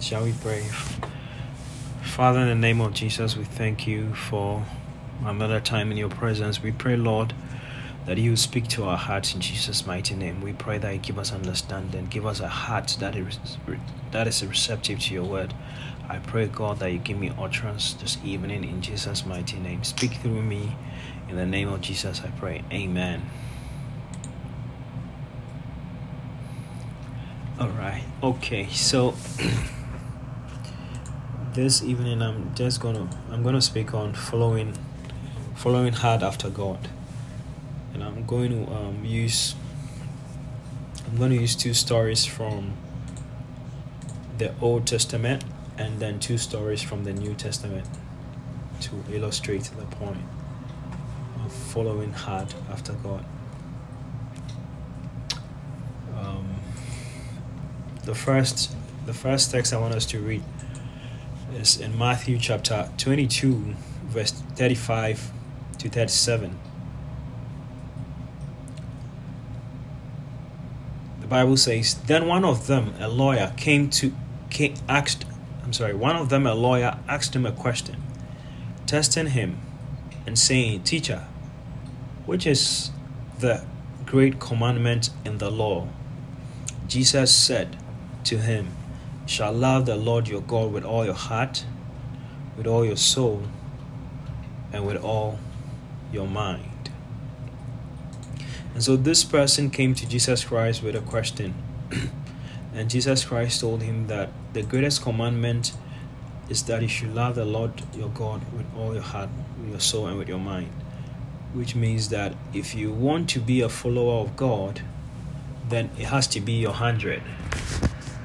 Shall we pray? Father, in the name of Jesus, we thank you for another time in your presence. We pray, Lord, that you speak to our hearts in Jesus' mighty name. We pray that you give us understanding, give us a heart that is that is receptive to your word. I pray, God, that you give me utterance this evening in Jesus' mighty name. Speak through me. In the name of Jesus, I pray. Amen. All right. Okay. So this evening I'm just gonna I'm gonna speak on following following hard after God, and I'm going to um, use I'm going to use two stories from the Old Testament and then two stories from the New Testament to illustrate the point of following hard after God. Um, the first the first text I want us to read is in Matthew chapter 22 verse 35 to 37 the Bible says then one of them a lawyer came to came, asked I'm sorry one of them a lawyer asked him a question testing him and saying teacher which is the great commandment in the law Jesus said to him, shall love the Lord your God with all your heart, with all your soul, and with all your mind. And so this person came to Jesus Christ with a question. and Jesus Christ told him that the greatest commandment is that you should love the Lord your God with all your heart, with your soul, and with your mind. Which means that if you want to be a follower of God, then it has to be your hundred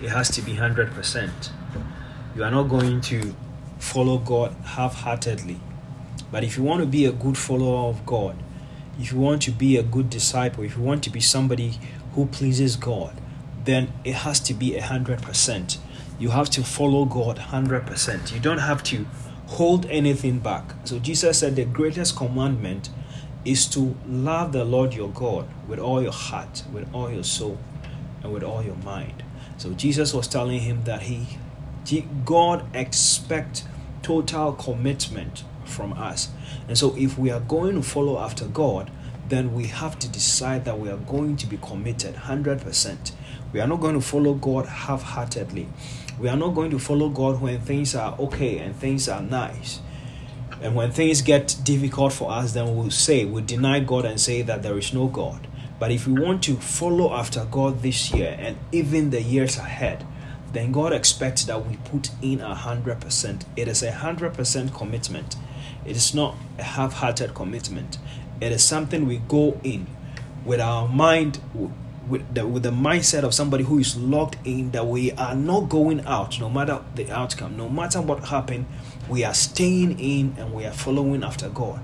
it has to be 100%. You are not going to follow God half heartedly. But if you want to be a good follower of God, if you want to be a good disciple, if you want to be somebody who pleases God, then it has to be 100%. You have to follow God 100%. You don't have to hold anything back. So Jesus said the greatest commandment is to love the Lord your God with all your heart, with all your soul, and with all your mind. So Jesus was telling him that he, God expect total commitment from us. And so if we are going to follow after God, then we have to decide that we are going to be committed 100%. We are not going to follow God half heartedly. We are not going to follow God when things are okay and things are nice. And when things get difficult for us, then we'll say, we deny God and say that there is no God. But if we want to follow after God this year and even the years ahead, then God expects that we put in a hundred percent. It is a hundred percent commitment. It is not a half-hearted commitment. It is something we go in with our mind, with the, with the mindset of somebody who is locked in that we are not going out, no matter the outcome, no matter what happened, we are staying in and we are following after God.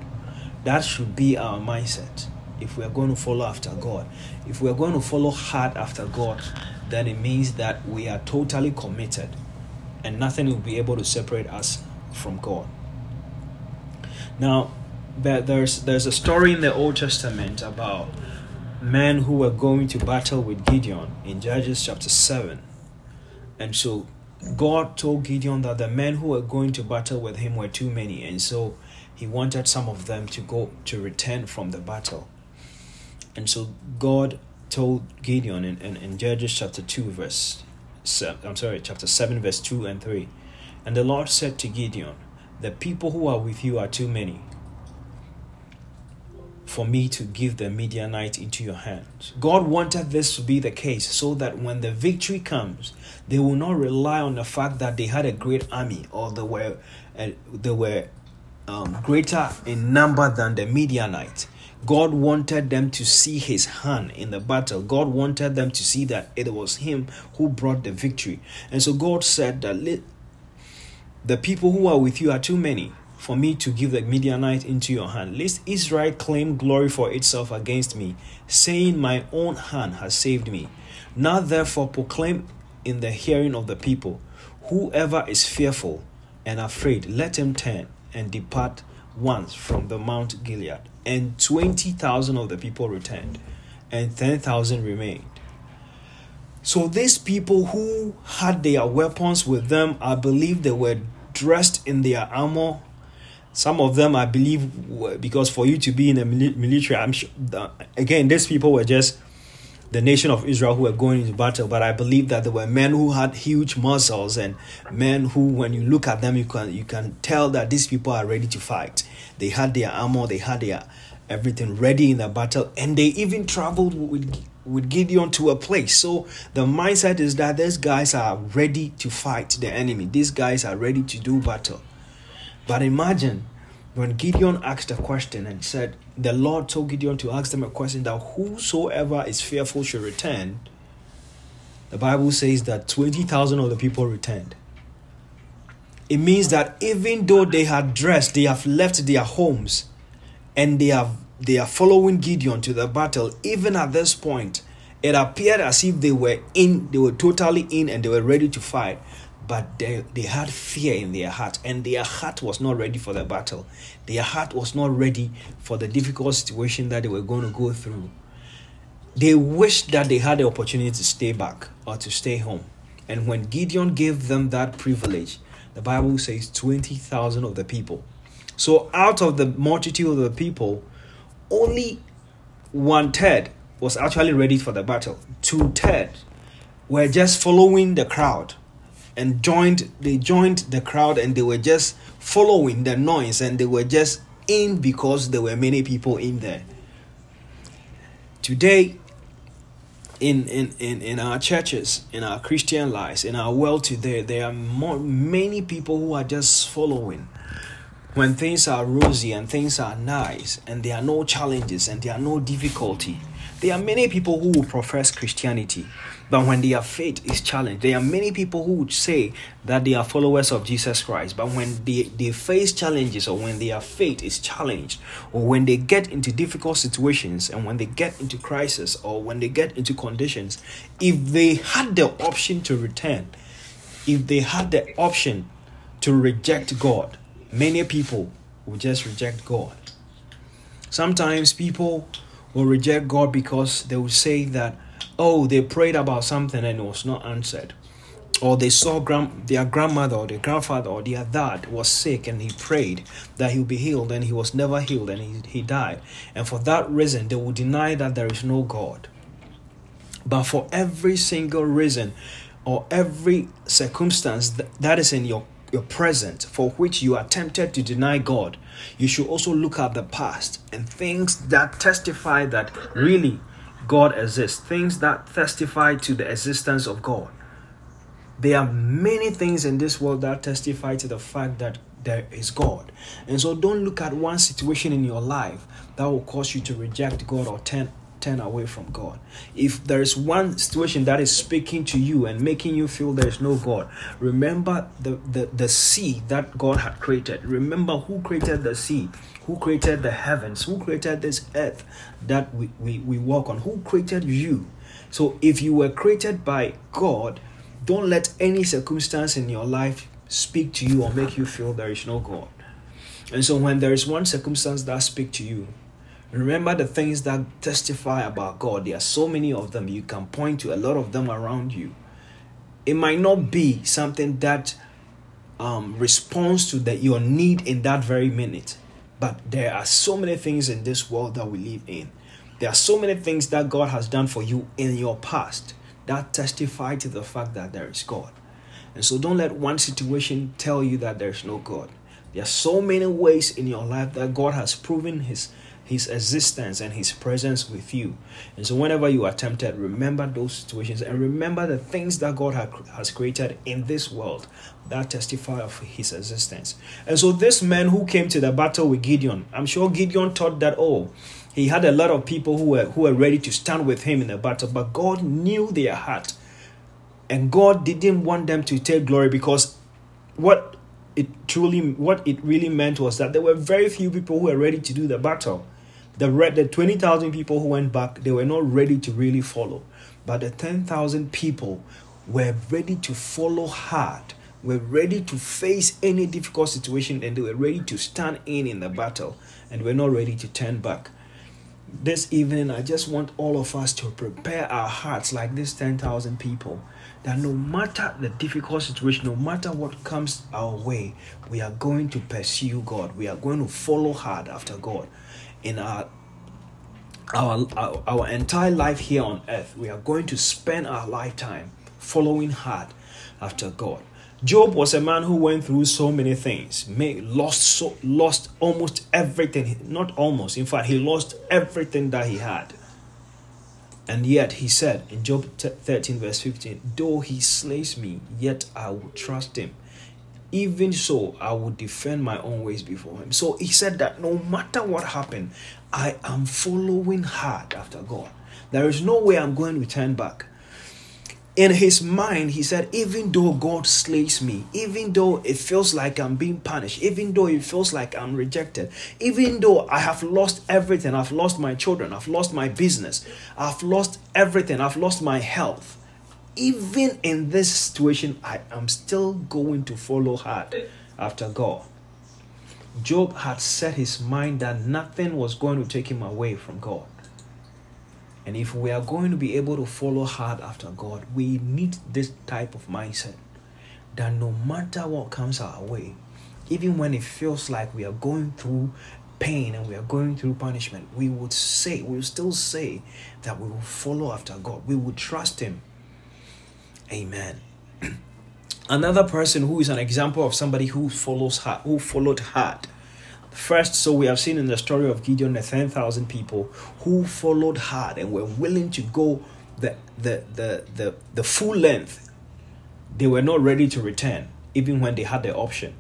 That should be our mindset if we are going to follow after God. If we are going to follow hard after God, then it means that we are totally committed and nothing will be able to separate us from God. Now, there's there's a story in the Old Testament about men who were going to battle with Gideon in Judges chapter 7. And so God told Gideon that the men who were going to battle with him were too many, and so he wanted some of them to go to return from the battle. And so God told Gideon in, in, in Judges chapter 2, verse I'm sorry, chapter 7, verse 2 and 3. And the Lord said to Gideon, The people who are with you are too many for me to give the Midianite into your hands. God wanted this to be the case so that when the victory comes, they will not rely on the fact that they had a great army or they were uh, they were um, greater in number than the Midianite. God wanted them to see his hand in the battle. God wanted them to see that it was him who brought the victory. And so God said that the people who are with you are too many for me to give the Midianite into your hand. Lest Israel claim glory for itself against me, saying, My own hand has saved me. Now therefore proclaim in the hearing of the people, Whoever is fearful and afraid, let him turn and depart once from the Mount Gilead and 20,000 of the people returned, and 10,000 remained. So these people who had their weapons with them, I believe they were dressed in their armor. Some of them, I believe, because for you to be in the military, I'm sure. Again, these people were just the nation of Israel who were going into battle, but I believe that there were men who had huge muscles and men who, when you look at them, you can you can tell that these people are ready to fight. They had their armor, they had their everything ready in the battle, and they even traveled with with Gideon to a place. So the mindset is that these guys are ready to fight the enemy. These guys are ready to do battle. But imagine when Gideon asked a question and said, the Lord told Gideon to ask them a question that whosoever is fearful should return. The Bible says that 20,000 of the people returned. It means that even though they had dressed, they have left their homes and they have they are following Gideon to the battle, even at this point, it appeared as if they were in, they were totally in and they were ready to fight. But they, they had fear in their heart, and their heart was not ready for the battle. Their heart was not ready for the difficult situation that they were going to go through. They wished that they had the opportunity to stay back or to stay home. And when Gideon gave them that privilege, the Bible says 20,000 of the people. So, out of the multitude of the people, only one third was actually ready for the battle. Two thirds were just following the crowd and joined they joined the crowd and they were just following the noise and they were just in because there were many people in there. Today in, in, in, in our churches, in our Christian lives, in our world today, there are more, many people who are just following when things are rosy and things are nice and there are no challenges and there are no difficulty there are many people who will profess christianity but when their faith is challenged there are many people who would say that they are followers of jesus christ but when they, they face challenges or when their faith is challenged or when they get into difficult situations and when they get into crisis or when they get into conditions if they had the option to return if they had the option to reject god many people will just reject God. Sometimes people will reject God because they will say that, oh, they prayed about something and it was not answered. Or they saw their grandmother or their grandfather or their dad was sick and he prayed that he would be healed and he was never healed and he, he died. And for that reason, they will deny that there is no God. But for every single reason or every circumstance that, that is in your your present for which you are tempted to deny God, you should also look at the past and things that testify that really God exists, things that testify to the existence of God. There are many things in this world that testify to the fact that there is God. And so don't look at one situation in your life that will cause you to reject God or turn turn away from God. If there is one situation that is speaking to you and making you feel there is no God, remember the, the, the sea that God had created. Remember who created the sea, who created the heavens, who created this earth that we, we, we walk on, who created you. So if you were created by God, don't let any circumstance in your life speak to you or make you feel there is no God. And so when there is one circumstance that speak to you, Remember the things that testify about God. There are so many of them. You can point to a lot of them around you. It might not be something that um, responds to that your need in that very minute, but there are so many things in this world that we live in. There are so many things that God has done for you in your past that testify to the fact that there is God. And so don't let one situation tell you that there's no God. There are so many ways in your life that God has proven his his existence and his presence with you. And so, whenever you are tempted, remember those situations and remember the things that God has created in this world that testify of his existence. And so, this man who came to the battle with Gideon, I'm sure Gideon thought that, oh, he had a lot of people who were, who were ready to stand with him in the battle, but God knew their heart. And God didn't want them to take glory because what it truly what it really meant was that there were very few people who were ready to do the battle the, the 20,000 people who went back, they were not ready to really follow. But the 10,000 people were ready to follow hard, were ready to face any difficult situation, and they were ready to stand in in the battle, and were not ready to turn back. this evening, I just want all of us to prepare our hearts like these 10,000 people that no matter the difficult situation, no matter what comes our way, we are going to pursue God. We are going to follow hard after God in our our, our, our entire life here on earth. We are going to spend our lifetime following hard after God. Job was a man who went through so many things, made, lost so lost almost everything. Not almost, in fact, he lost everything that he had. And yet he said in Job 13, verse 15, Though he slays me, yet I will trust him. Even so, I will defend my own ways before him. So he said that no matter what happened, I am following hard after God. There is no way I'm going to turn back in his mind, he said, even though God slays me, even though it feels like I'm being punished, even though it feels like I'm rejected, even though I have lost everything, I've lost my children, I've lost my business, I've lost everything, I've lost my health, even in this situation, I am still going to follow hard after God. Job had set his mind that nothing was going to take him away from God. And if we are going to be able to follow hard after God, we need this type of mindset that no matter what comes our way, even when it feels like we are going through pain and we are going through punishment, we would say, we will still say that we will follow after God. We will trust Him. Amen. Another person who is an example of somebody who follows hard, who followed hard First, so we have seen in the story of Gideon the 10,000 people who followed hard and were willing to go the, the, the, the, the full length. They were not ready to return, even when they had the option.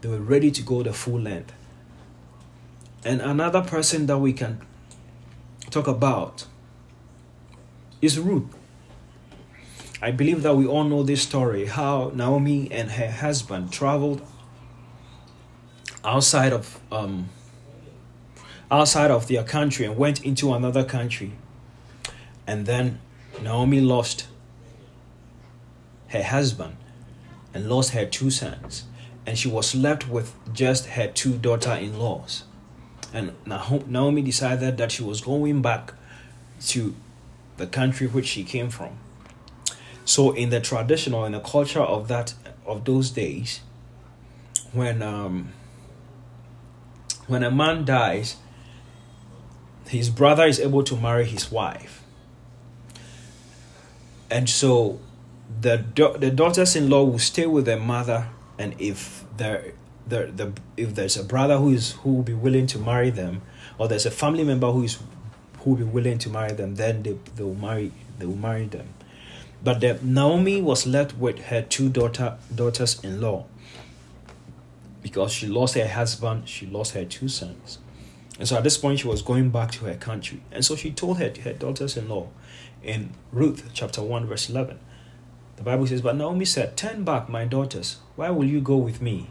They were ready to go the full length. And another person that we can talk about is Ruth. I believe that we all know this story how Naomi and her husband traveled outside of um, outside of their country and went into another country. And then Naomi lost her husband and lost her two sons. And she was left with just her two daughter in laws. And Naomi decided that she was going back to the country which she came from. So, in the traditional in the culture of that of those days, when um, when a man dies, his brother is able to marry his wife. And so the the daughters-in-law will stay with their mother and if there the, the if there's a brother who is who will be willing to marry them or there's a family member who is who will be willing to marry them then they, they will marry they will marry them but Naomi was left with her two daughter daughters-in-law because she lost her husband, she lost her two sons. And so at this point, she was going back to her country. And so she told her, her daughters in law in Ruth chapter 1, verse 11. The Bible says, But Naomi said, Turn back, my daughters. Why will you go with me?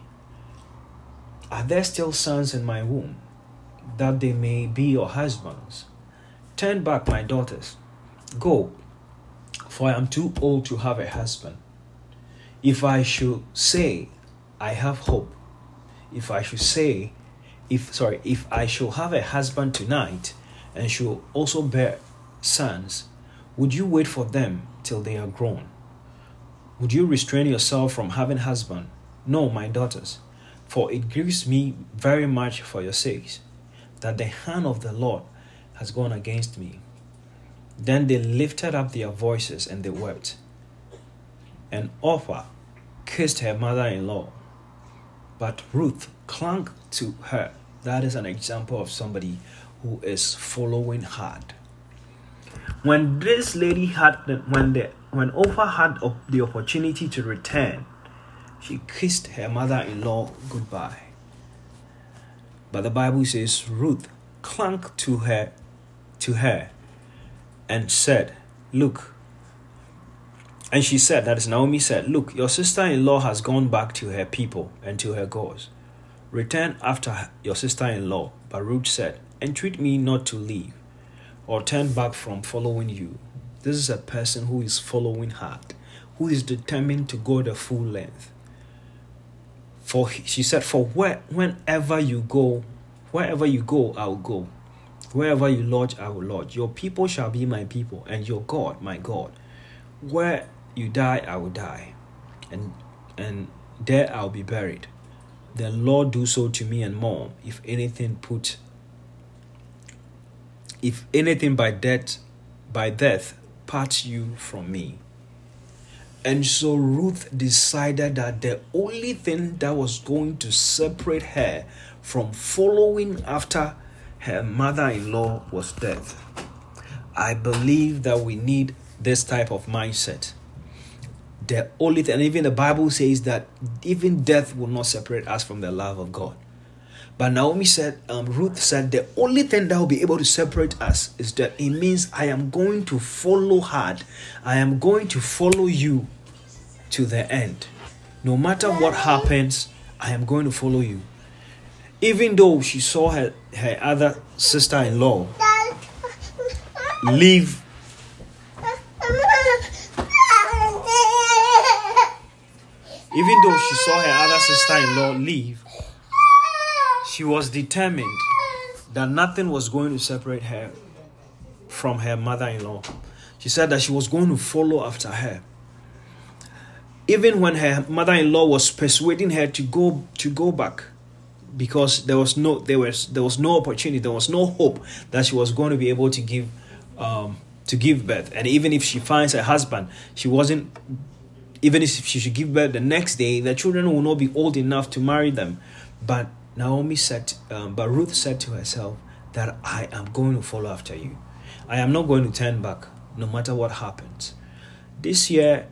Are there still sons in my womb, that they may be your husbands? Turn back, my daughters. Go, for I am too old to have a husband. If I should say, I have hope, if I should say, if sorry, if I should have a husband tonight and should also bear sons, would you wait for them till they are grown? Would you restrain yourself from having husband? No, my daughters, for it grieves me very much for your sakes, that the hand of the Lord has gone against me. Then they lifted up their voices and they wept. And Orpah kissed her mother in law but Ruth clung to her. That is an example of somebody who is following hard. When this lady had, when the when Orpah had the opportunity to return, she kissed her mother-in-law goodbye. But the Bible says Ruth clung to her, to her, and said, "Look, and she said, that is Naomi said, Look, your sister in law has gone back to her people and to her gods. Return after your sister in law. But Ruth said, Entreat me not to leave or turn back from following you. This is a person who is following hard, who is determined to go the full length. For she said, For where, whenever you go, wherever you go, I'll go. Wherever you lodge, I will lodge. Your people shall be my people, and your God, my God. Where you die, I will die, and and there I'll be buried. The Lord do so to me and more, if anything put if anything by death by death parts you from me. And so Ruth decided that the only thing that was going to separate her from following after her mother in law was dead. I believe that we need this type of mindset. The only thing, and even the Bible says that even death will not separate us from the love of God. But Naomi said, um, Ruth said, the only thing that will be able to separate us is that it means I am going to follow hard. I am going to follow you to the end. No matter what happens, I am going to follow you. Even though she saw her, her other sister in law leave. Even though she saw her other sister in law leave, she was determined that nothing was going to separate her from her mother in law. She said that she was going to follow after her. Even when her mother in law was persuading her to go to go back because there was no there was there was no opportunity, there was no hope that she was going to be able to give um, to give birth. And even if she finds a husband, she wasn't even if she should give birth the next day, the children will not be old enough to marry them. But Naomi said, um, but Ruth said to herself that I am going to follow after you. I am not going to turn back no matter what happens. This year,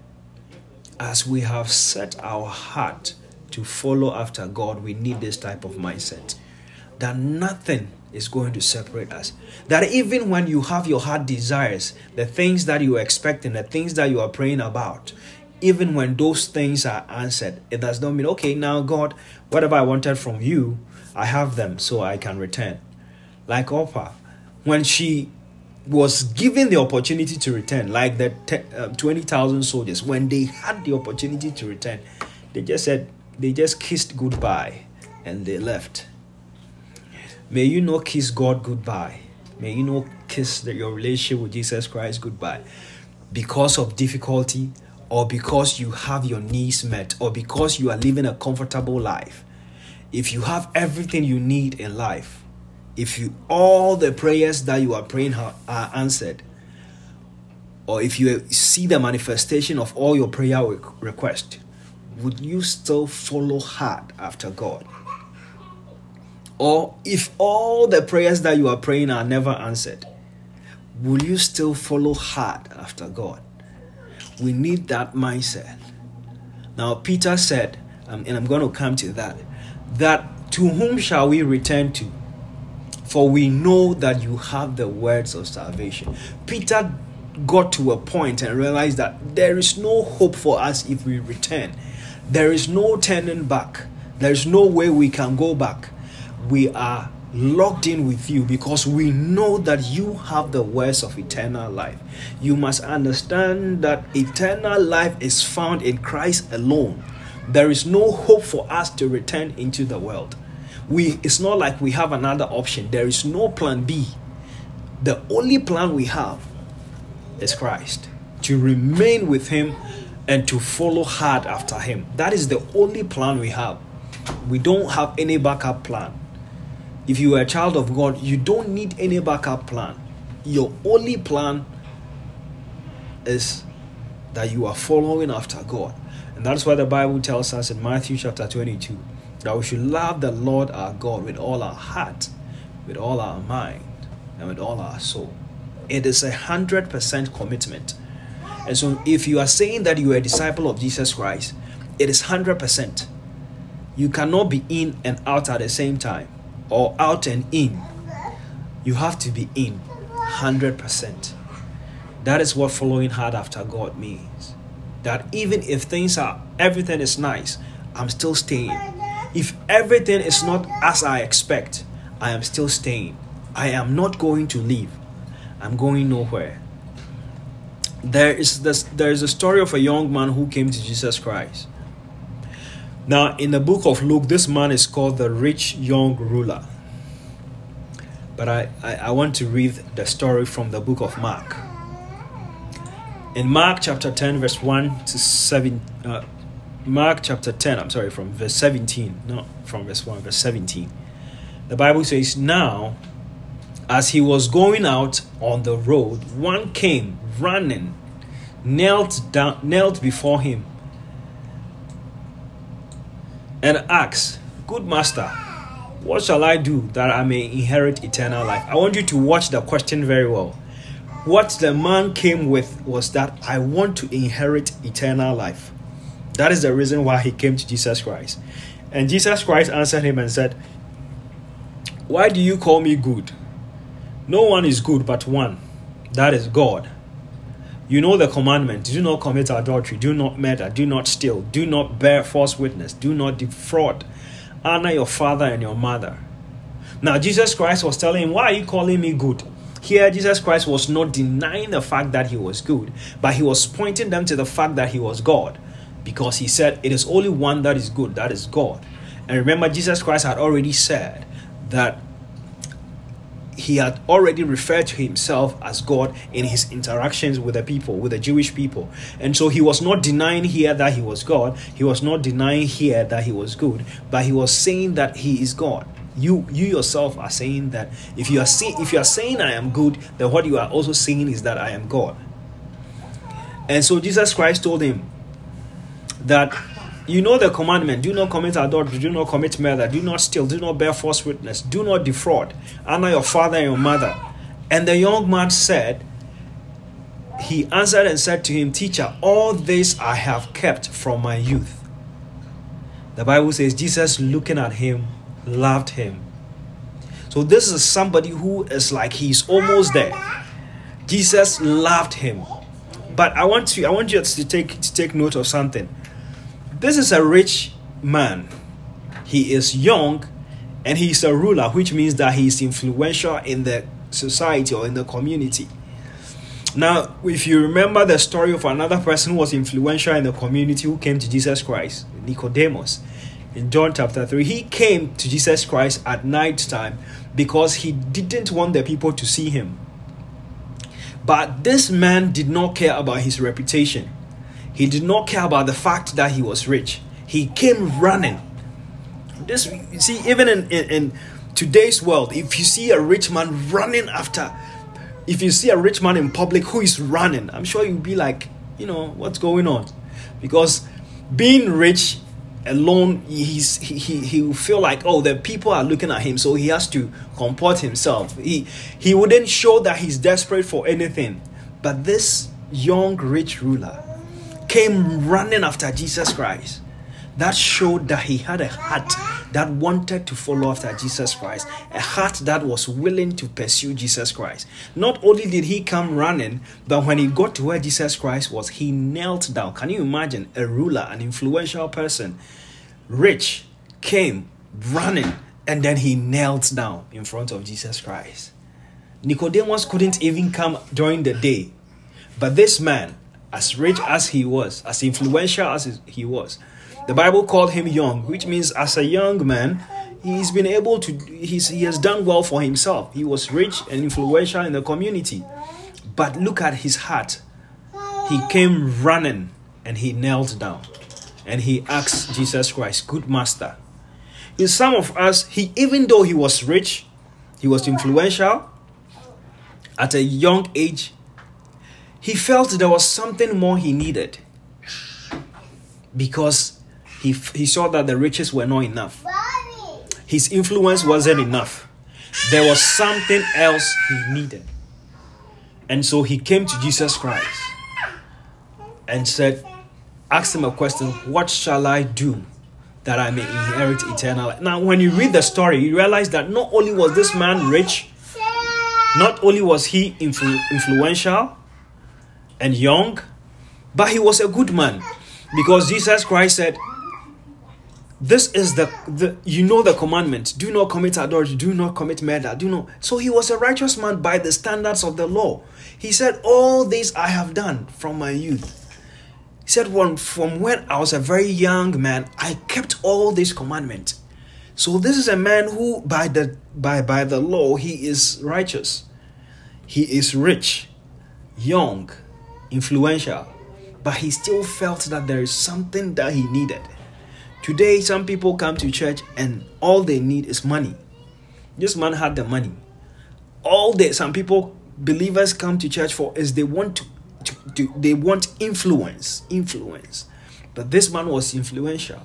as we have set our heart to follow after God, we need this type of mindset that nothing is going to separate us. That even when you have your heart desires, the things that you are expecting, the things that you are praying about, even when those things are answered, it does not mean, okay, now God, whatever I wanted from you, I have them so I can return. Like Orpah, when she was given the opportunity to return, like the uh, 20,000 soldiers, when they had the opportunity to return, they just said, they just kissed goodbye and they left. May you not kiss God goodbye. May you not kiss the, your relationship with Jesus Christ goodbye because of difficulty, or because you have your needs met, or because you are living a comfortable life, if you have everything you need in life, if you all the prayers that you are praying are, answered, or if you see the manifestation of all your prayer requests, would you still follow hard after God? Or if all the prayers that you are praying are never answered, will you still follow hard after God? We need that mindset. Now, Peter said, um, and I'm going to come to that, that to whom shall we return to? For we know that you have the words of salvation. Peter got to a point and realized that there is no hope for us if we return. There is no turning back. There is no way we can go back. We are locked in with you because we know that you have the words of eternal life. You must understand that eternal life is found in Christ alone. There is no hope for us to return into the world. We it's not like we have another option. There is no plan B. The only plan we have is Christ. To remain with him and to follow hard after him. That is the only plan we have. We don't have any backup plan if you are a child of God, you don't need any backup plan. Your only plan is that you are following after God. And that's why the Bible tells us in Matthew chapter 22 that we should love the Lord our God with all our heart, with all our mind, and with all our soul. It is a hundred percent commitment. And so if you are saying that you are a disciple of Jesus Christ, it is hundred percent. You cannot be in and out at the same time or out and in, you have to be in 100%. That is what following hard after God means. That even if things are, everything is nice, I'm still staying. If everything is not as I expect, I am still staying. I am not going to leave. I'm going nowhere. There is this there is a story of a young man who came to Jesus Christ. Now, in the book of Luke, this man is called the rich young ruler. But I, I, I want to read the story from the book of Mark. In Mark chapter 10, verse 1 to 7, uh, Mark chapter 10, I'm sorry, from verse 17, not from verse 1, verse 17. The Bible says, Now, as he was going out on the road, one came running, knelt down, knelt before him, and asked, Good master, what shall I do that I may inherit eternal life? I want you to watch the question very well. What the man came with was that I want to inherit eternal life. That is the reason why he came to Jesus Christ. And Jesus Christ answered him and said, why do you call me good? No one is good but one, that is God. You know the commandment do not commit adultery, do not murder, do not steal, do not bear false witness, do not defraud, honor your father and your mother. Now, Jesus Christ was telling him, Why are you calling me good? Here, Jesus Christ was not denying the fact that he was good, but he was pointing them to the fact that he was God because he said, It is only one that is good, that is God. And remember, Jesus Christ had already said that he had already referred to himself as God in his interactions with the people, with the Jewish people. And so he was not denying here that he was God. He was not denying here that he was good, but he was saying that he is God. You you yourself are saying that if you are saying if you are saying I am good, then what you are also saying is that I am God. And so Jesus Christ told him that you know the commandment do not commit adultery, do not commit murder, do not steal, do not bear false witness, do not defraud, honor your father and your mother. And the young man said, He answered and said to him, Teacher, all this I have kept from my youth. The Bible says, Jesus looking at him loved him. So this is somebody who is like he's almost there. Jesus loved him. But I want to I want you to take to take note of something. This is a rich man. He is young and he's a ruler, which means that he is influential in the society or in the community. Now, if you remember the story of another person who was influential in the community who came to Jesus Christ, Nicodemus, in John chapter 3, he came to Jesus Christ at night time because he didn't want the people to see him. But this man did not care about his reputation. He did not care about the fact that he was rich. He came running. This you see, even in, in, in today's world, if you see a rich man running after, if you see a rich man in public who is running, I'm sure you'll be like, you know, what's going on? Because being rich alone, he's he, he he will feel like oh the people are looking at him, so he has to comport himself. He he wouldn't show that he's desperate for anything. But this young rich ruler came running after Jesus Christ. That showed that he had a heart that wanted to follow after Jesus Christ, a heart that was willing to pursue Jesus Christ. Not only did he come running, but when he got to where Jesus Christ was, he knelt down. Can you imagine a ruler, an influential person, rich, came running, and then he knelt down in front of Jesus Christ? Nicodemus couldn't even come during the day, but this man, as rich as he was, as influential as he was. The Bible called him young, which means as a young man, he's been able to, he's, he has done well for himself. He was rich and influential in the community. But look at his heart. He came running and he knelt down and he asked Jesus Christ, Good Master. In some of us, he even though he was rich, he was influential at a young age, he felt there was something more he needed because he, he saw that the riches were not enough. His influence wasn't enough. There was something else he needed. And so he came to Jesus Christ and said, asked him a question, What shall I do that I may inherit eternal life? Now, when you read the story, you realize that not only was this man rich, not only was he influ- influential, and young, but he was a good man. Because Jesus Christ said, this is the, the you know the commandment do not commit adultery do not commit murder do not. So he was a righteous man by the standards of the law. He said all this i have done from my youth. He said when, from when i was a very young man i kept all these commandments. So this is a man who by the by by the law he is righteous. He is rich, young, influential, but he still felt that there is something that he needed. Today some people come to church and all they need is money. This man had the money. All day some people believers come to church for is they want to, to, to they want influence, influence. But this man was influential.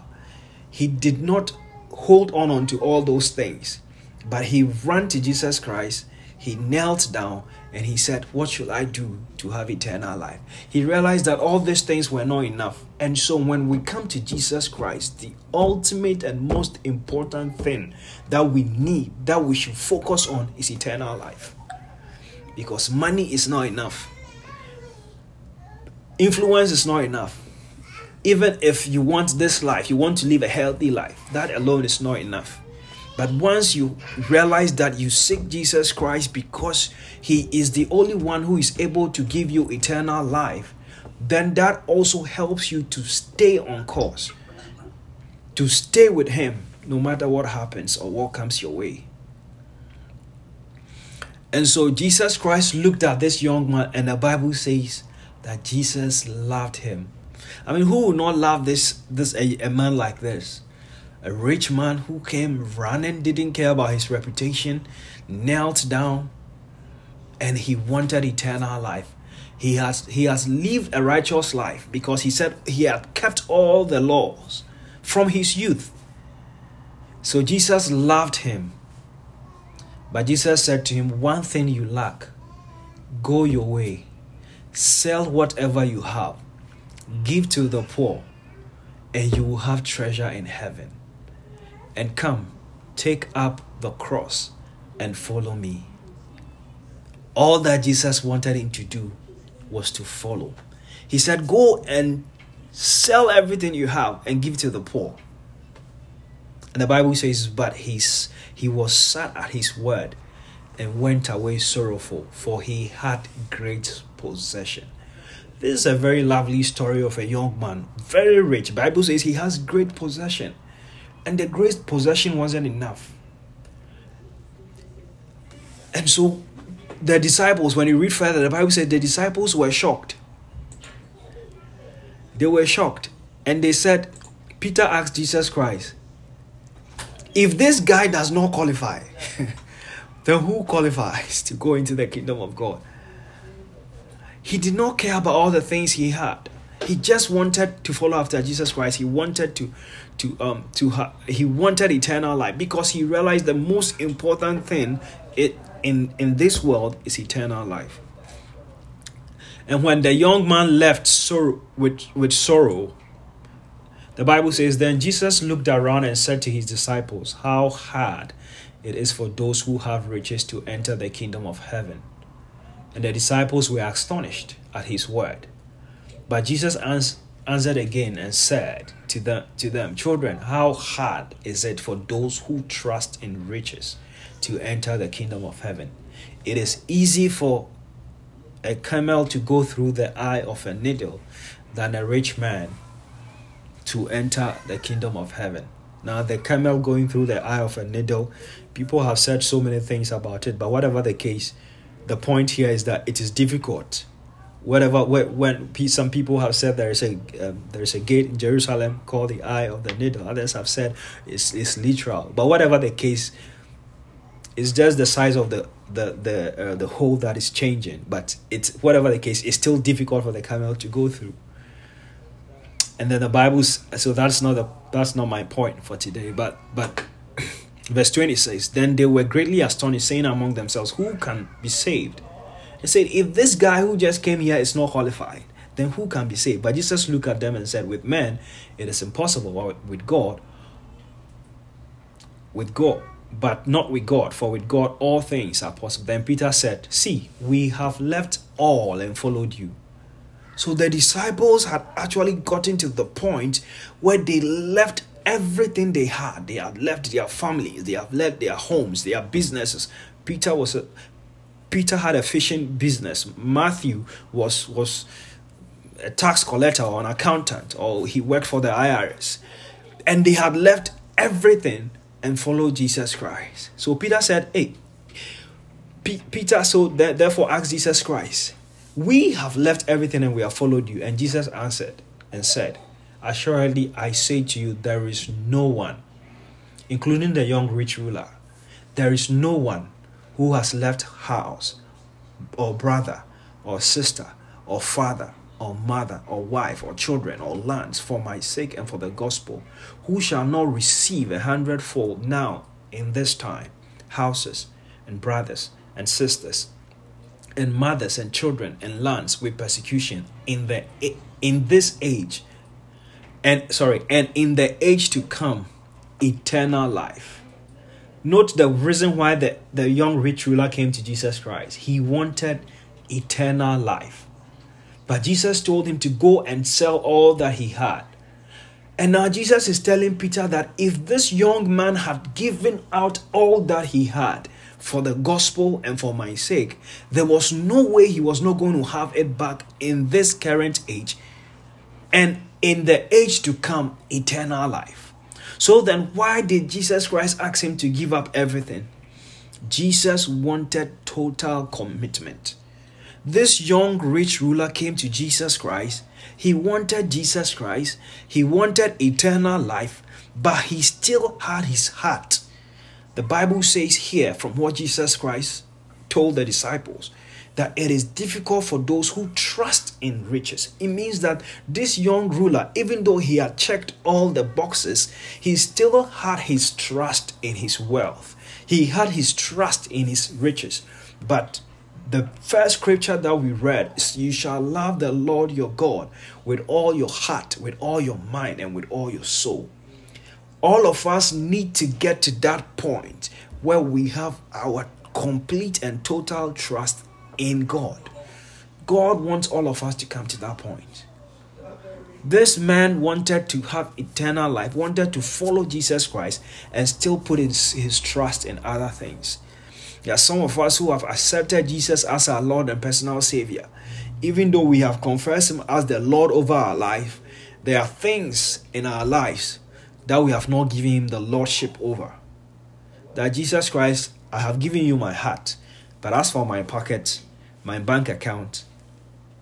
He did not hold on, on to all those things, but he ran to Jesus Christ. He knelt down and he said, What should I do to have eternal life? He realized that all these things were not enough. And so, when we come to Jesus Christ, the ultimate and most important thing that we need, that we should focus on, is eternal life. Because money is not enough, influence is not enough even if you want this life, you want to live a healthy life, that alone is not enough. But once you realize that you seek Jesus Christ because He is the only one who is able to give you eternal life, then that also helps you to stay on course, to stay with Him no matter what happens or what comes your way. And so Jesus Christ looked at this young man, and the Bible says that Jesus loved him I mean, who would not love this this a, a man like this? A rich man who came running, didn't care about his reputation, knelt down, and he wanted eternal life. He has he has lived a righteous life because he said he had kept all the laws from his youth. So Jesus loved him. But Jesus said to him, One thing you lack, go your way, sell whatever you have, Give to the poor, and you will have treasure in heaven. And come, take up the cross and follow me. All that Jesus wanted him to do was to follow. He said, Go and sell everything you have and give to the poor. And the Bible says, But he's, he was sad at his word and went away sorrowful, for he had great possession. This is a very lovely story of a young man, very rich. Bible says he has great possession. And the great possession wasn't enough. And so the disciples, when you read further, the Bible said the disciples were shocked. They were shocked. And they said, Peter asked Jesus Christ, if this guy does not qualify, then who qualifies to go into the kingdom of God? He did not care about all the things he had. He just wanted to follow after Jesus Christ. He wanted to to um to he wanted eternal life because he realized the most important thing it in in this world is eternal life. And when the young man left sorrow with, with sorrow, the Bible says, Then Jesus looked around and said to his disciples, How hard it is for those who have riches to enter the kingdom of heaven. And the disciples were astonished at his word. But Jesus ans- answered again and said to them, to them, Children, how hard is it for those who trust in riches to enter the kingdom of heaven? It is easy for a camel to go through the eye of a needle than a rich man to enter the kingdom of heaven. Now, the camel going through the eye of a needle, people have said so many things about it, but whatever the case, the point here is that it is difficult. Whatever when some people have said there is a um, there is a gate in Jerusalem called the Eye of the Needle. Others have said it's it's literal. But whatever the case, it's just the size of the the the uh, the hole that is changing. But it's whatever the case, it's still difficult for the camel to go through. And then the Bible's so that's not the that's not my point for today. But but Verse 20 says, Then they were greatly astonished, saying among themselves, Who can be saved? They said, If this guy who just came here is not qualified, then who can be saved? But Jesus looked at them and said, With men it is impossible, but with God, with God, but not with God, for with God all things are possible. Then Peter said, See, we have left all and followed you. So the disciples had actually gotten to the point where they left everything they had. They had left their families, they have left their homes, their businesses. Peter was a Peter had a fishing business. Matthew was was a tax collector or an accountant, or he worked for the IRS. And they had left everything and followed Jesus Christ. So Peter said, Hey, P- Peter, so th- therefore asked Jesus Christ, We have left everything and we have followed you. And Jesus answered and said, Assuredly, I say to you, there is no one, including the young rich ruler, there is no one who has left house or brother or sister or father or mother or wife or children or lands for my sake and for the gospel, who shall not receive a hundredfold now in this time? Houses and brothers and sisters and mothers and children and lands with persecution in the in this age and sorry and in the age to come eternal life note the reason why the, the young rich ruler came to jesus christ. He wanted eternal life. But jesus told him to go and sell all that he had. And now jesus is telling peter that if this young man had given out all that he had for the gospel and for my sake, there was no way he was not going to have it back in this current age and in the age to come, eternal life. So then, why did Jesus Christ ask him to give up everything? Jesus wanted total commitment. This young rich ruler came to Jesus Christ. He wanted Jesus Christ. He wanted eternal life, but he still had his heart the Bible says here, from what Jesus Christ told the disciples, that it is difficult for those who trust in riches. It means that this young ruler, even though he had checked all the boxes, he still had his trust in his wealth. He had his trust in his riches. But the first scripture that we read is You shall love the Lord your God with all your heart, with all your mind, and with all your soul all of us need to get to that point where we have our complete and total trust in God. God wants all of us to come to that point. This man wanted to have eternal life, wanted to follow Jesus Christ, and still put his, his trust in other things. There are some of us who have accepted Jesus as our Lord and personal Savior. Even though we have confessed Him as the Lord over our life, there are things in our lives that we have not given him the lordship over. That Jesus Christ, I have given you my heart, but as for my pocket, my bank account,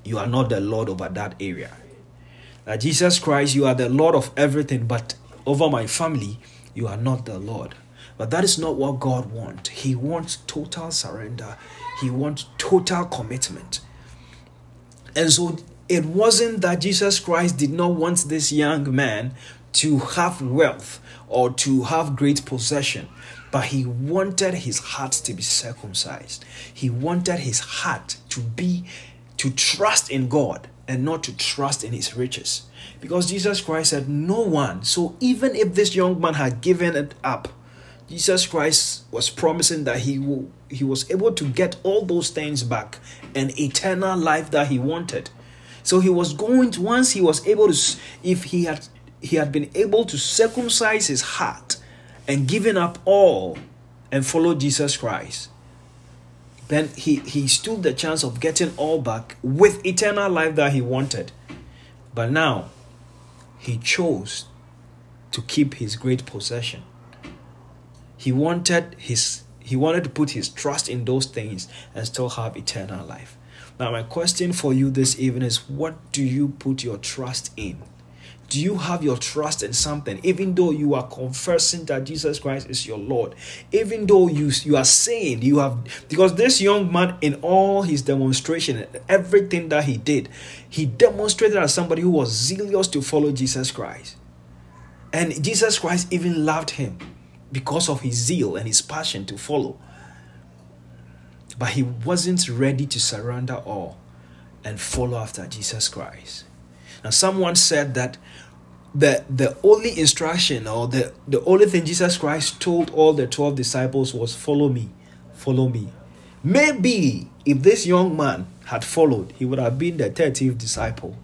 you are not the Lord over that area. That Jesus Christ, you are the Lord of everything, but over my family, you are not the Lord. But that is not what God wants. He wants total surrender, He wants total commitment. And so it wasn't that Jesus Christ did not want this young man to have wealth or to have great possession, but he wanted his heart to be circumcised. He wanted his heart to be to trust in God and not to trust in his riches. Because Jesus Christ said, No one. So even if this young man had given it up, Jesus Christ was promising that he will, he was able to get all those things back and eternal life that he wanted. So he was going to once he was able to if he had he had been able to circumcise his heart and given up all and follow Jesus Christ, then he, he stood the chance of getting all back with eternal life that he wanted. But now he chose to keep his great possession. He wanted his he wanted to put his trust in those things and still have eternal life. Now my question for you this evening is what do you put your trust in? Do you have your trust in something, even though you are confessing that Jesus Christ is your Lord? Even though you, you are saying you have, because this young man, in all his demonstration, everything that he did, he demonstrated as somebody who was zealous to follow Jesus Christ. And Jesus Christ even loved him because of his zeal and his passion to follow. But he wasn't ready to surrender all and follow after Jesus Christ. Now, someone said that the the only instruction or the, the only thing Jesus Christ told all the 12 disciples was follow me, follow me. Maybe if this young man had followed, he would have been the 13th disciple,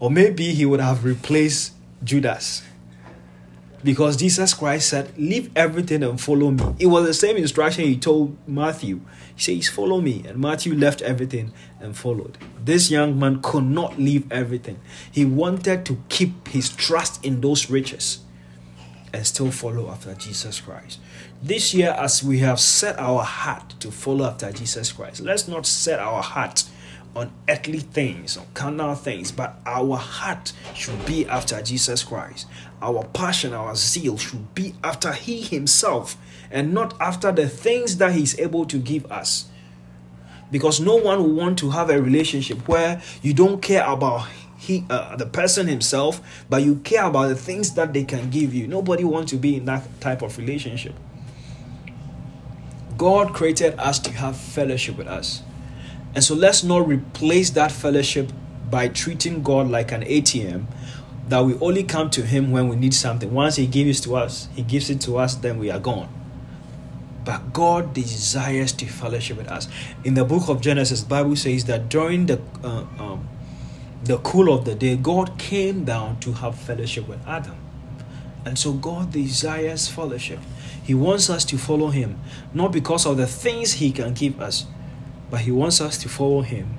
or maybe he would have replaced Judas because Jesus Christ said, Leave everything and follow me. It was the same instruction he told Matthew. He says, Follow me. And Matthew left everything and followed. This young man could not leave everything. He wanted to keep his trust in those riches. and still follow after Jesus Christ. This year, as we have set our heart to follow after Jesus Christ, let's not set our heart on earthly things, on carnal things, but our heart should be after Jesus Christ. Our passion, our zeal should be after He Himself and not after the things that He's able to give us. Because no one will want to have a relationship where you don't care about he uh, the person himself but you care about the things that they can give you nobody wants to be in that type of relationship god created us to have fellowship with us and so let's not replace that fellowship by treating god like an atm that we only come to him when we need something once he gives it to us he gives it to us then we are gone but God desires to fellowship with us. In the book of Genesis, Bible says that during the uh, um, the cool of the day, God came down to have fellowship with Adam. And so God desires fellowship. He wants us to follow Him, not because of the things He can give us, but He wants us to follow Him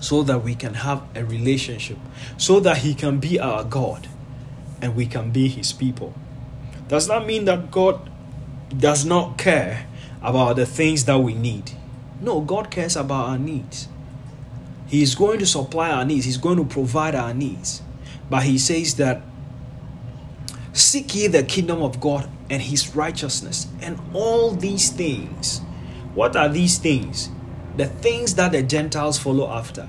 so that we can have a relationship, so that He can be our God and we can be His people. Does that mean that God does not care about the things that we need? No, God cares about our needs. He is going to supply our needs, He's going to provide our needs. But He says that seek ye the kingdom of God and His righteousness, and all these things. What are these things? The things that the Gentiles follow after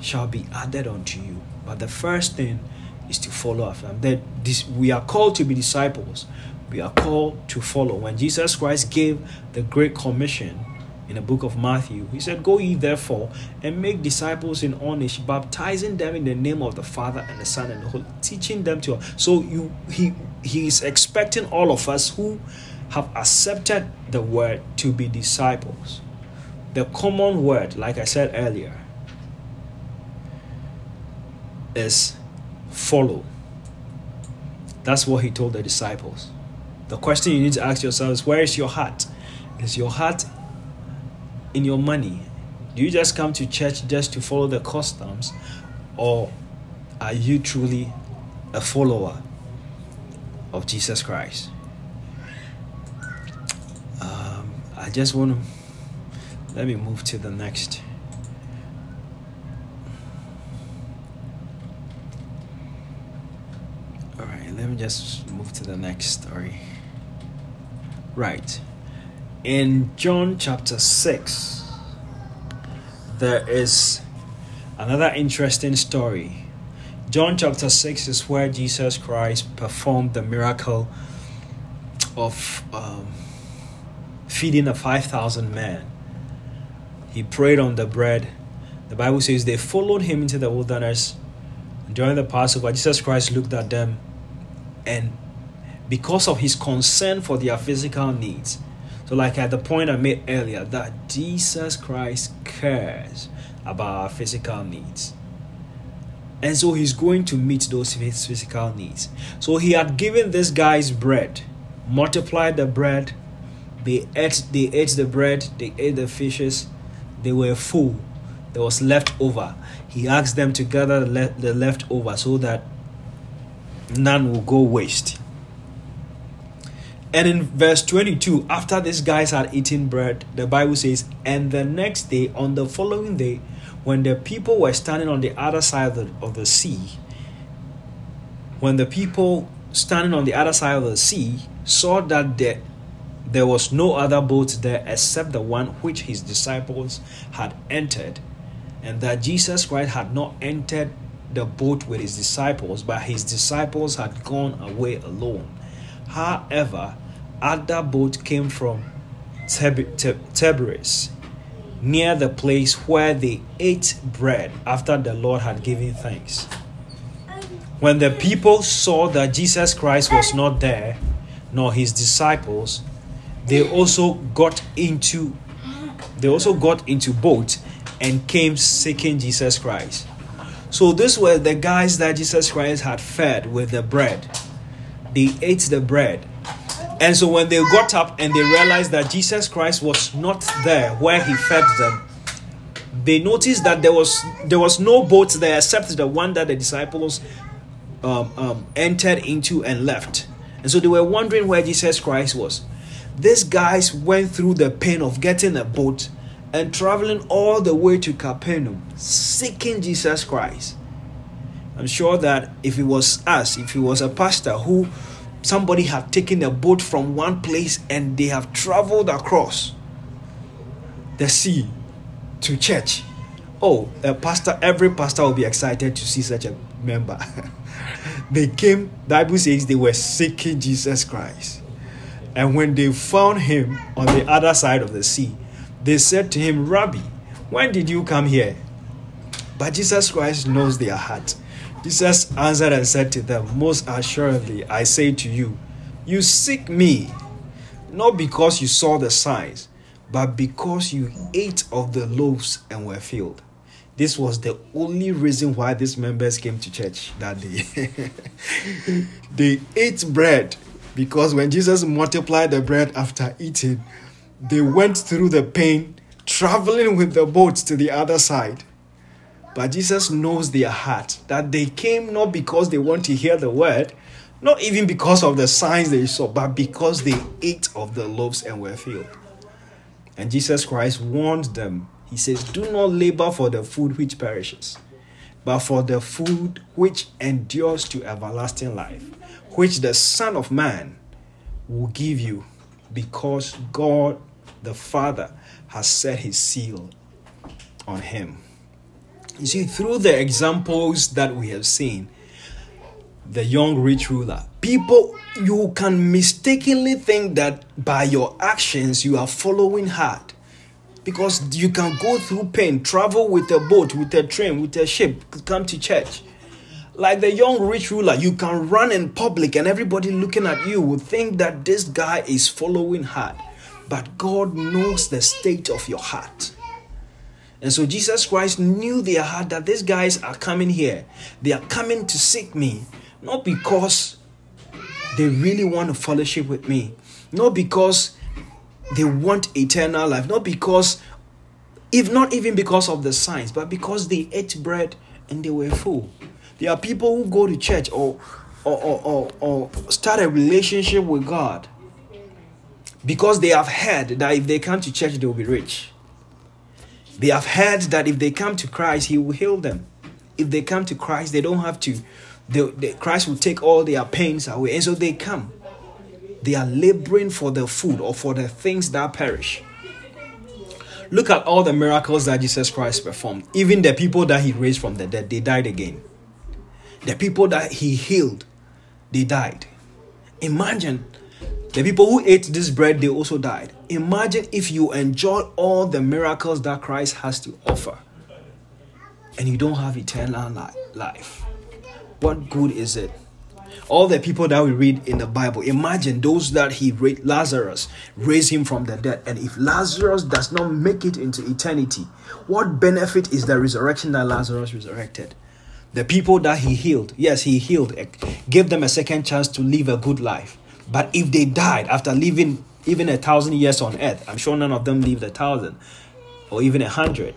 shall be added unto you. But the first thing is to follow after. That this, we are called to be disciples. We are called to follow. When Jesus Christ gave the Great Commission, in the book of Matthew. He said, Go ye therefore and make disciples in nations, baptizing them in the name of the Father and the Son and the Holy, teaching them to. So you he he is expecting all of us who have accepted the word to be disciples. The common word, like I said earlier, is follow. That's what he told the disciples. The question you need to ask yourself is where is your heart? Is your heart in your money? Do you just come to church just to follow the customs, or are you truly a follower of Jesus Christ? Um, I just want to let me move to the next. All right, let me just move to the next story. Right in John chapter 6, there is another interesting story. John chapter 6 is where Jesus Christ performed the miracle of um, feeding the 5,000 men. He prayed on the bread. The Bible says they followed him into the wilderness. During the Passover, Jesus Christ looked at them and because of his concern for their physical needs, so, like at the point I made earlier, that Jesus Christ cares about our physical needs. And so he's going to meet those physical needs. So he had given this guy's bread, multiplied the bread, they ate they ate the bread, they ate the fishes, they were full. There was left over. He asked them to gather the, le- the leftover so that none will go waste. And in verse 22, after these guys had eaten bread, the Bible says, And the next day, on the following day, when the people were standing on the other side of the, of the sea, when the people standing on the other side of the sea saw that there, there was no other boat there except the one which his disciples had entered, and that Jesus Christ had not entered the boat with his disciples, but his disciples had gone away alone However, other boat came from Tiberias near the place where they ate bread after the Lord had given thanks. When the people saw that Jesus Christ was not there, nor his disciples, they also got into they also got into boat and came seeking Jesus Christ. So these were the guys that Jesus Christ had fed with the bread they ate the bread. And so when they got up and they realized that Jesus Christ was not there where he fed them, they noticed that there was there was no boat there except the one that the disciples um, um, entered into and left. And so they were wondering where Jesus Christ was. These guys went through the pain of getting a boat and traveling all the way to Capernaum, seeking Jesus Christ. I'm sure that if it was us, if it was a pastor who somebody had taken a boat from one place and they have traveled across the sea to church. Oh, a pastor, every pastor will be excited to see such a member. they came, Bible says they were seeking Jesus Christ. And when they found him on the other side of the sea, they said to him, Rabbi, when did you come here? But Jesus Christ knows their heart. Jesus answered and said to them, Most assuredly, I say to you, you seek me, not because you saw the signs, but because you ate of the loaves and were filled. This was the only reason why these members came to church that day. they ate bread because when Jesus multiplied the bread after eating, they went through the pain traveling with the boat to the other side. But Jesus knows their heart that they came not because they want to hear the word, not even because of the signs they saw, but because they ate of the loaves and were filled. And Jesus Christ warned them. He says, Do not labor for the food which perishes, but for the food which endures to everlasting life, which the Son of Man will give you, because God the Father has set his seal on him. You see, through the examples that we have seen, the young rich ruler, people, you can mistakenly think that by your actions you are following hard. Because you can go through pain, travel with a boat, with a train, with a ship, come to church. Like the young rich ruler, you can run in public and everybody looking at you would think that this guy is following hard. But God knows the state of your heart. And so Jesus Christ knew their heart that these guys are coming here. They are coming to seek me, not because they really want to fellowship with me, not because they want eternal life, not because, if not even because of the signs, but because they ate bread and they were full. There are people who go to church or or, or, or, or start a relationship with God because they have heard that if they come to church, they will be rich. They have heard that if they come to Christ, He will heal them. If they come to Christ, they don't have to. They, they, Christ will take all their pains away. And so they come. They are laboring for the food or for the things that perish. Look at all the miracles that Jesus Christ performed. Even the people that He raised from the dead, they died again. The people that He healed, they died. Imagine the people who ate this bread, they also died. Imagine if you enjoy all the miracles that Christ has to offer and you don't have eternal life. What good is it? All the people that we read in the Bible, imagine those that he raised, Lazarus raised him from the dead. And if Lazarus does not make it into eternity, what benefit is the resurrection that Lazarus resurrected? The people that he healed, yes, he healed, eh, gave them a second chance to live a good life. But if they died after living even a thousand years on earth, I'm sure none of them lived a thousand or even a hundred.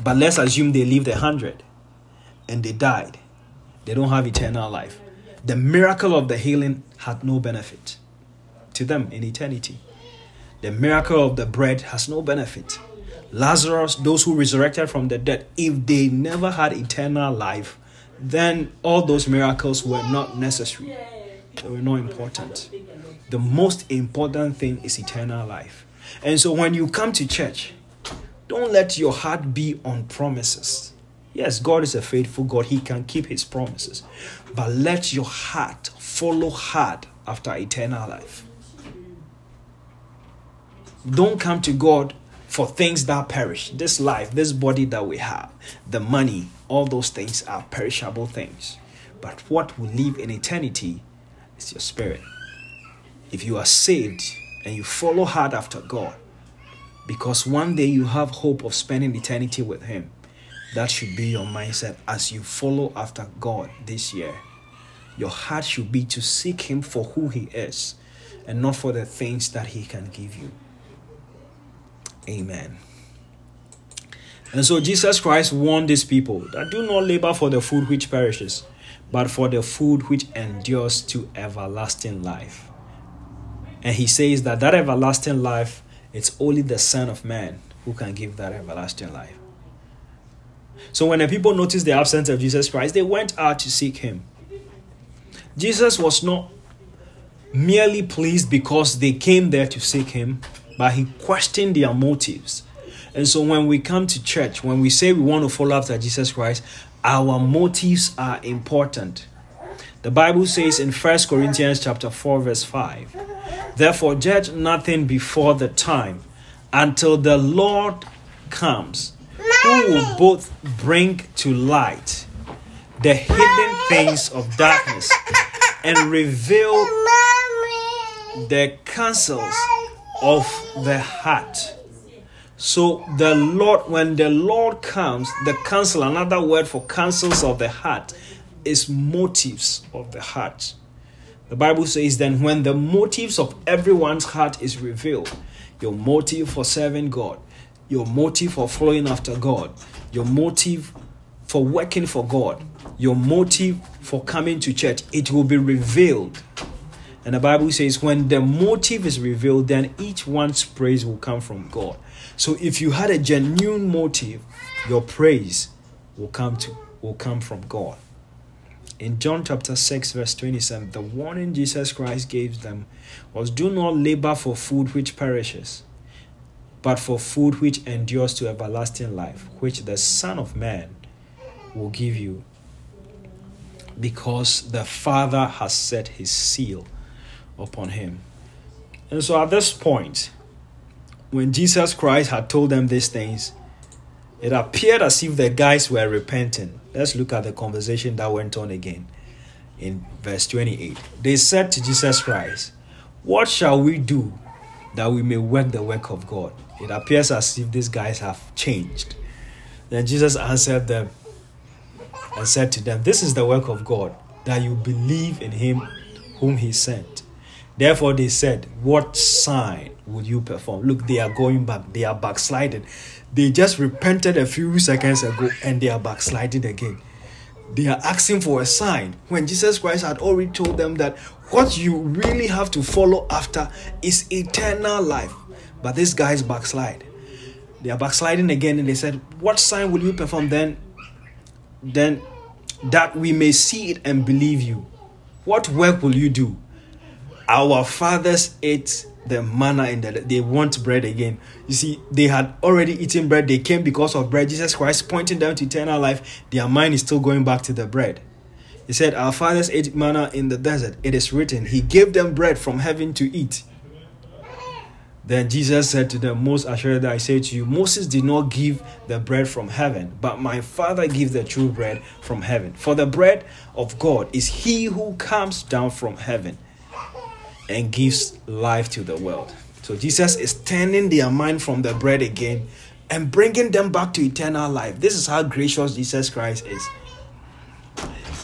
But let's assume they lived a hundred and they died. They don't have eternal life. The miracle of the healing had no benefit to them in eternity. The miracle of the bread has no benefit. Lazarus, those who resurrected from the dead, if they never had eternal life, then all those miracles were not necessary. They were not important. The most important thing is eternal life. And so when you come to church, don't let your heart be on promises. Yes, God is a faithful God, He can keep His promises. But let your heart follow hard after eternal life. Don't come to God for things that perish. This life, this body that we have, the money, all those things are perishable things. But what will live in eternity is your spirit. If you are saved and you follow hard after God, because one day you have hope of spending eternity with Him, that should be your mindset as you follow after God this year. Your heart should be to seek Him for who He is and not for the things that He can give you. Amen. And so Jesus Christ warned these people that do not labor for the food which perishes but for the food which endures to everlasting life. And he says that that everlasting life, it's only the Son of Man who can give that everlasting life. So when the people noticed the absence of Jesus Christ, they went out to seek him. Jesus was not merely pleased because they came there to seek him, but he questioned their motives. And so when we come to church, when we say we want to follow after Jesus Christ, our motives are important. The Bible says in 1 Corinthians chapter 4 verse 5, Therefore judge nothing before the time until the Lord comes, who will both bring to light the hidden things of darkness and reveal the counsels of the heart. So the Lord, when the Lord comes, the counsel, another word for counsels of the heart, is motives of the heart. The Bible says then when the motives of everyone's heart is revealed, your motive for serving God, your motive for following after God, your motive for working for God, your motive for coming to church, it will be revealed. And the Bible says, when the motive is revealed, then each one's praise will come from God. So if you had a genuine motive, your praise will come to will come from God. In John chapter 6, verse 27, the warning Jesus Christ gave them was do not labor for food which perishes, but for food which endures to everlasting life, which the Son of Man will give you because the Father has set his seal upon him. And so at this point, when Jesus Christ had told them these things, it appeared as if the guys were repenting. Let's look at the conversation that went on again in verse 28. They said to Jesus Christ, What shall we do that we may work the work of God? It appears as if these guys have changed. Then Jesus answered them, and said to them, This is the work of God, that you believe in him whom he sent. Therefore, they said, What sign would you perform? Look, they are going back, they are backsliding. They just repented a few seconds ago and they are backsliding again. They are asking for a sign when Jesus Christ had already told them that what you really have to follow after is eternal life. But these guys backslide. They are backsliding again and they said, What sign will you perform then? then that we may see it and believe you. What work will you do? Our fathers ate the manna and the, they want bread again. You see, they had already eaten bread. They came because of bread. Jesus Christ pointing them to eternal life. Their mind is still going back to the bread. He said, Our fathers ate manna in the desert. It is written, He gave them bread from heaven to eat. Then Jesus said to them, Most assuredly I say to you, Moses did not give the bread from heaven, but my Father gives the true bread from heaven. For the bread of God is he who comes down from heaven and gives life to the world. So Jesus is turning their mind from the bread again and bringing them back to eternal life. This is how gracious Jesus Christ is.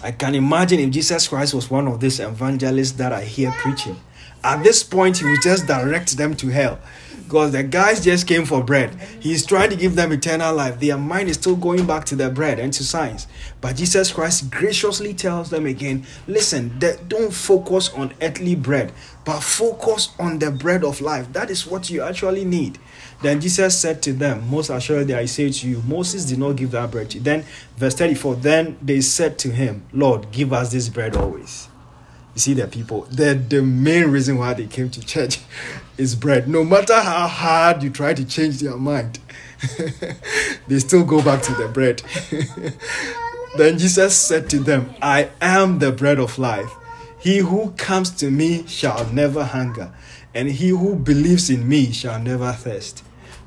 I can imagine if Jesus Christ was one of these evangelists that I hear preaching at this point, he would just direct them to hell because the guys just came for bread. He's trying to give them eternal life. Their mind is still going back to the bread and to science. But Jesus Christ graciously tells them again listen, don't focus on earthly bread, but focus on the bread of life. That is what you actually need. Then Jesus said to them, Most assuredly I say to you, Moses did not give that bread to you. Then, verse 34, then they said to him, Lord, give us this bread always. You see, the people, the, the main reason why they came to church is bread. No matter how hard you try to change their mind, they still go back to the bread. then Jesus said to them, I am the bread of life. He who comes to me shall never hunger, and he who believes in me shall never thirst.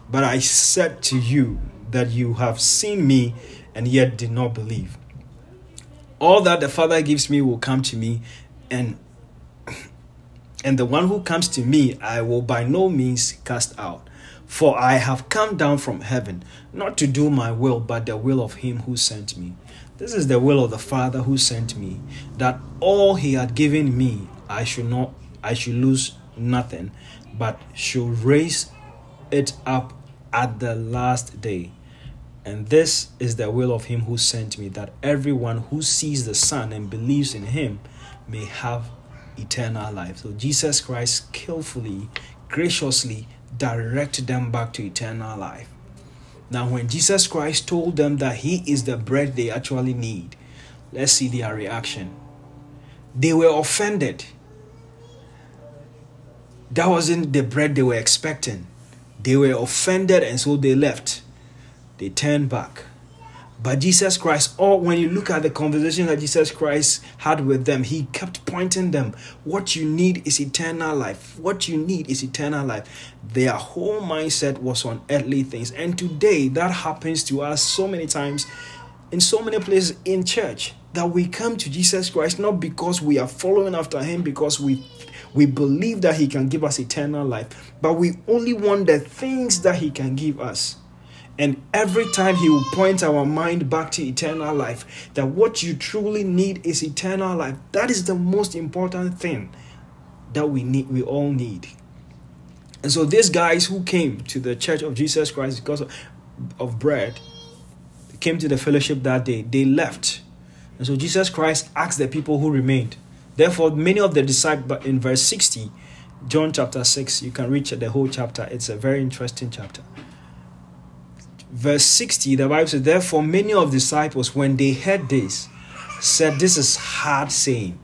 But I said to you that you have seen me and yet did not believe. All that the Father gives me will come to me, and and the one who comes to me I will by no means cast out. For I have come down from heaven, not to do my will, but the will of him who sent me. This is the will of the Father who sent me, that all he had given me I should not I should lose nothing, but should raise it up at the last day. And this is the will of him who sent me, that everyone who sees the Son and believes in him may have eternal life. So Jesus Christ skillfully, graciously directed them back to eternal life. Now, when Jesus Christ told them that he is the bread they actually need, let's see their reaction. They were offended. That wasn't the bread they were expecting. They were offended and so they left. They turned back. But Jesus Christ, or when you look at the conversation that Jesus Christ had with them, he kept pointing them. What you need is eternal life. What you need is eternal life. Their whole mindset was on earthly things. And today, that happens to us so many times in so many places in church that we come to Jesus Christ not because we are following after him, because we we believe that he can give us eternal life, but we only want the things that he can give us. And every time he will point our mind back to eternal life, that what you truly need is eternal life. That is the most important thing that we need, we all need. And so these guys who came to the church of Jesus Christ because of, of bread, came to the fellowship that day, they left. And so Jesus Christ asked the people who remained. Therefore, many of the disciples in verse 60, John chapter 6, you can reach the whole chapter. It's a very interesting chapter verse 60, the Bible says, Therefore, many of the disciples, when they heard this, said, This is hard saying.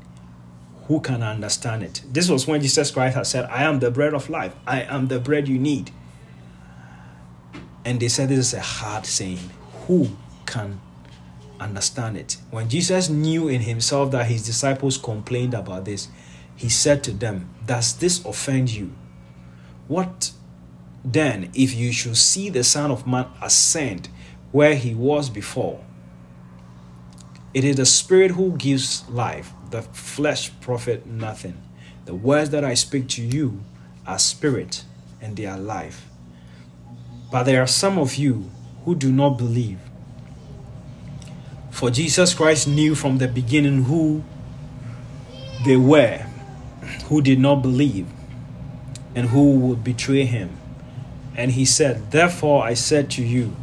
Who can understand it? This was when Jesus Christ had said, I am the bread of life. I am the bread you need. And they said, This is a hard saying. Who can understand it? When Jesus knew in himself that his disciples complained about this, he said to them, Does this offend you? What then, if you should see the Son of Man ascend where he was before, it is the Spirit who gives life, the flesh profit nothing. The words that I speak to you are spirit and they are life. But there are some of you who do not believe. For Jesus Christ knew from the beginning who they were who did not believe and who would betray him. And he said, Therefore I said to you,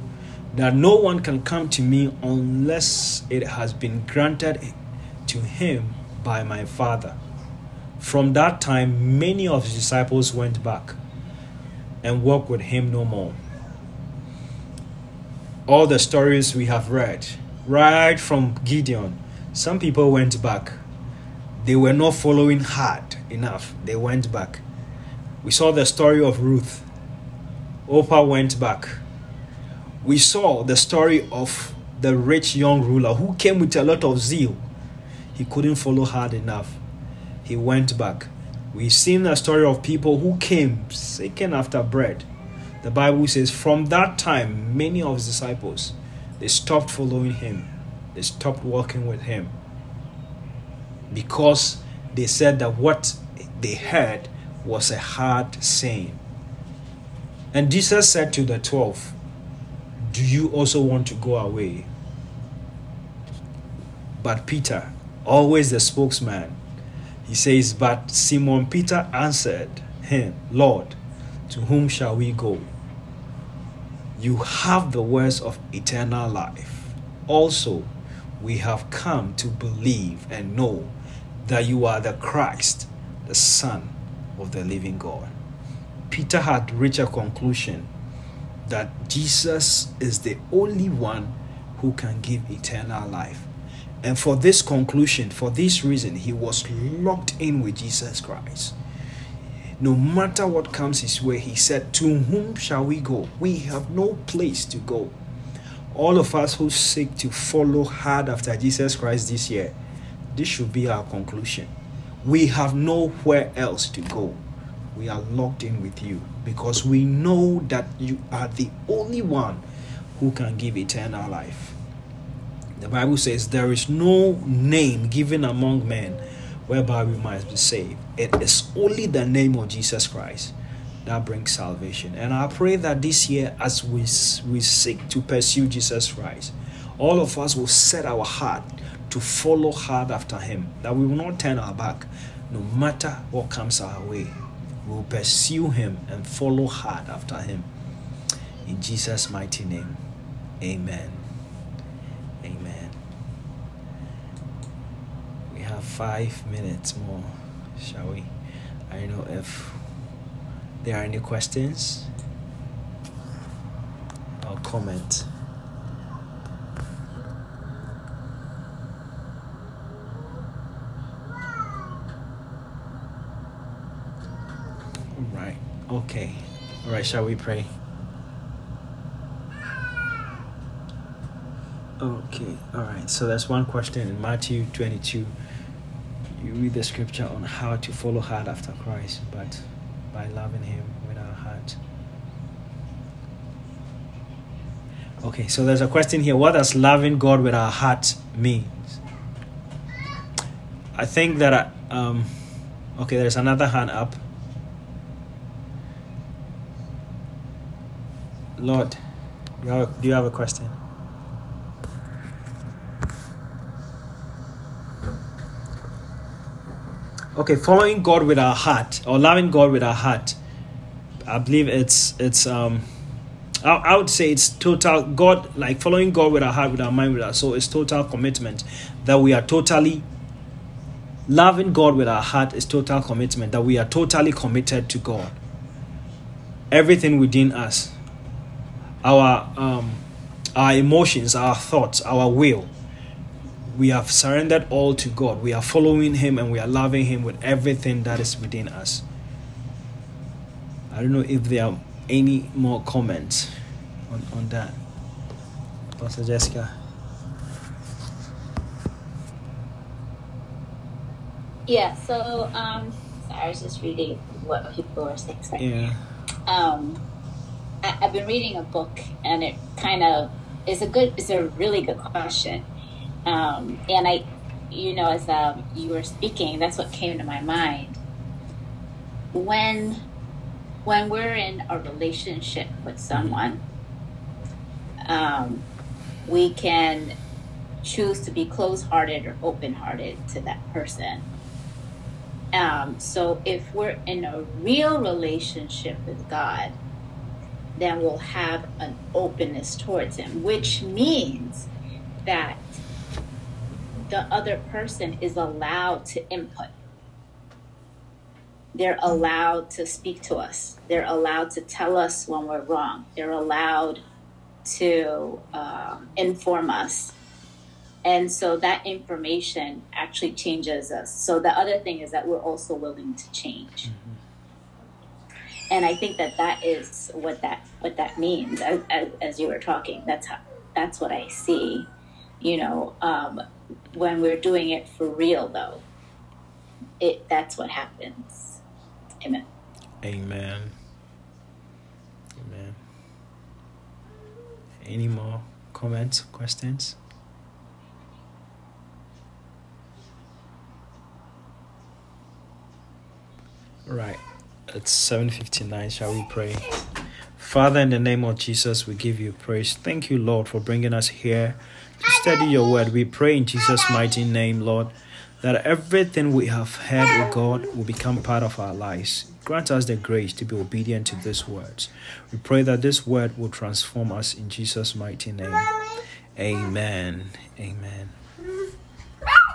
that no one can come to me unless it has been granted to him by my Father. From that time, many of his disciples went back and walked with him no more. All the stories we have read, right from Gideon, some people went back. They were not following hard enough. They went back. We saw the story of Ruth Orpah went back. We saw the story of the rich young ruler who came with a lot of zeal. He couldn't follow hard enough. He went back. We've seen the story of people who came seeking after bread. The Bible says from that time many of his disciples they stopped following him. They stopped walking with him. Because they said that what they heard was a hard saying. And Jesus said to the twelve, Do you also want to go away? But Peter, always the spokesman, he says, But Simon Peter answered him, Lord, to whom shall we go? You have the words of eternal life. Also, we have come to believe and know that you are the Christ, the Son of the living God. Peter had reached a conclusion that Jesus is the only one who can give eternal life. And for this conclusion, for this reason, he was locked in with Jesus Christ. No matter what comes his way, he said, To whom shall we go? We have no place to go. All of us who seek to follow hard after Jesus Christ this year, this should be our conclusion. We have nowhere else to go we are locked in with you because we know that you are the only one who can give eternal life. The Bible says there is no name given among men whereby we might be saved. It is only the name of Jesus Christ that brings salvation. And I pray that this year, as we, we seek to pursue Jesus Christ, all of us will set our heart to follow hard after Him, that we will not turn our back no matter what comes our way will pursue him and follow hard after him. In Jesus' mighty name, Amen. Amen. We have five minutes more, shall we? I don't know if there are any questions or comment. Right. Okay. All right. Shall we pray? Okay. All right. So that's one question in Matthew 22. You read the scripture on how to follow hard after Christ, but by loving Him with our heart. Okay. So there's a question here. What does loving God with our heart mean? I think that. I, um, okay. There's another hand up. Lord, you have a, do you have a question? Okay, following God with our heart or loving God with our heart, I believe it's it's um, I, I would say it's total God like following God with our heart, with our mind, with our soul. It's total commitment that we are totally loving God with our heart is total commitment that we are totally committed to God. Everything within us our um, our emotions, our thoughts, our will. We have surrendered all to God. We are following Him and we are loving Him with everything that is within us. I don't know if there are any more comments on, on that. Pastor Jessica. Yeah, so um, I was just reading what people were saying. Yeah. Um, I, have been reading a book, and it kind of is a good, it's a really good question. Um, and I, you know, as um, you were speaking, that's what came to my mind. When, when we're in a relationship with someone, um, we can choose to be closed-hearted or open-hearted to that person. Um, so if we're in a real relationship with God, then we'll have an openness towards Him, which means that the other person is allowed to input. They're allowed to speak to us. They're allowed to tell us when we're wrong. They're allowed to um, inform us. And so that information actually changes us. So the other thing is that we're also willing to change. Mm-hmm and I think that that is what that what that means. As, as, as you were talking, that's how that's what I see. You know, um, when we're doing it for real, though, it that's what happens. Amen. Amen. Amen. Any more comments, questions? Right. It's 7:59. Shall we pray? Father, in the name of Jesus, we give you praise. Thank you, Lord, for bringing us here to study your word. We pray in Jesus' mighty name, Lord, that everything we have heard, O God, will become part of our lives. Grant us the grace to be obedient to these words. We pray that this word will transform us in Jesus' mighty name. Amen. Amen.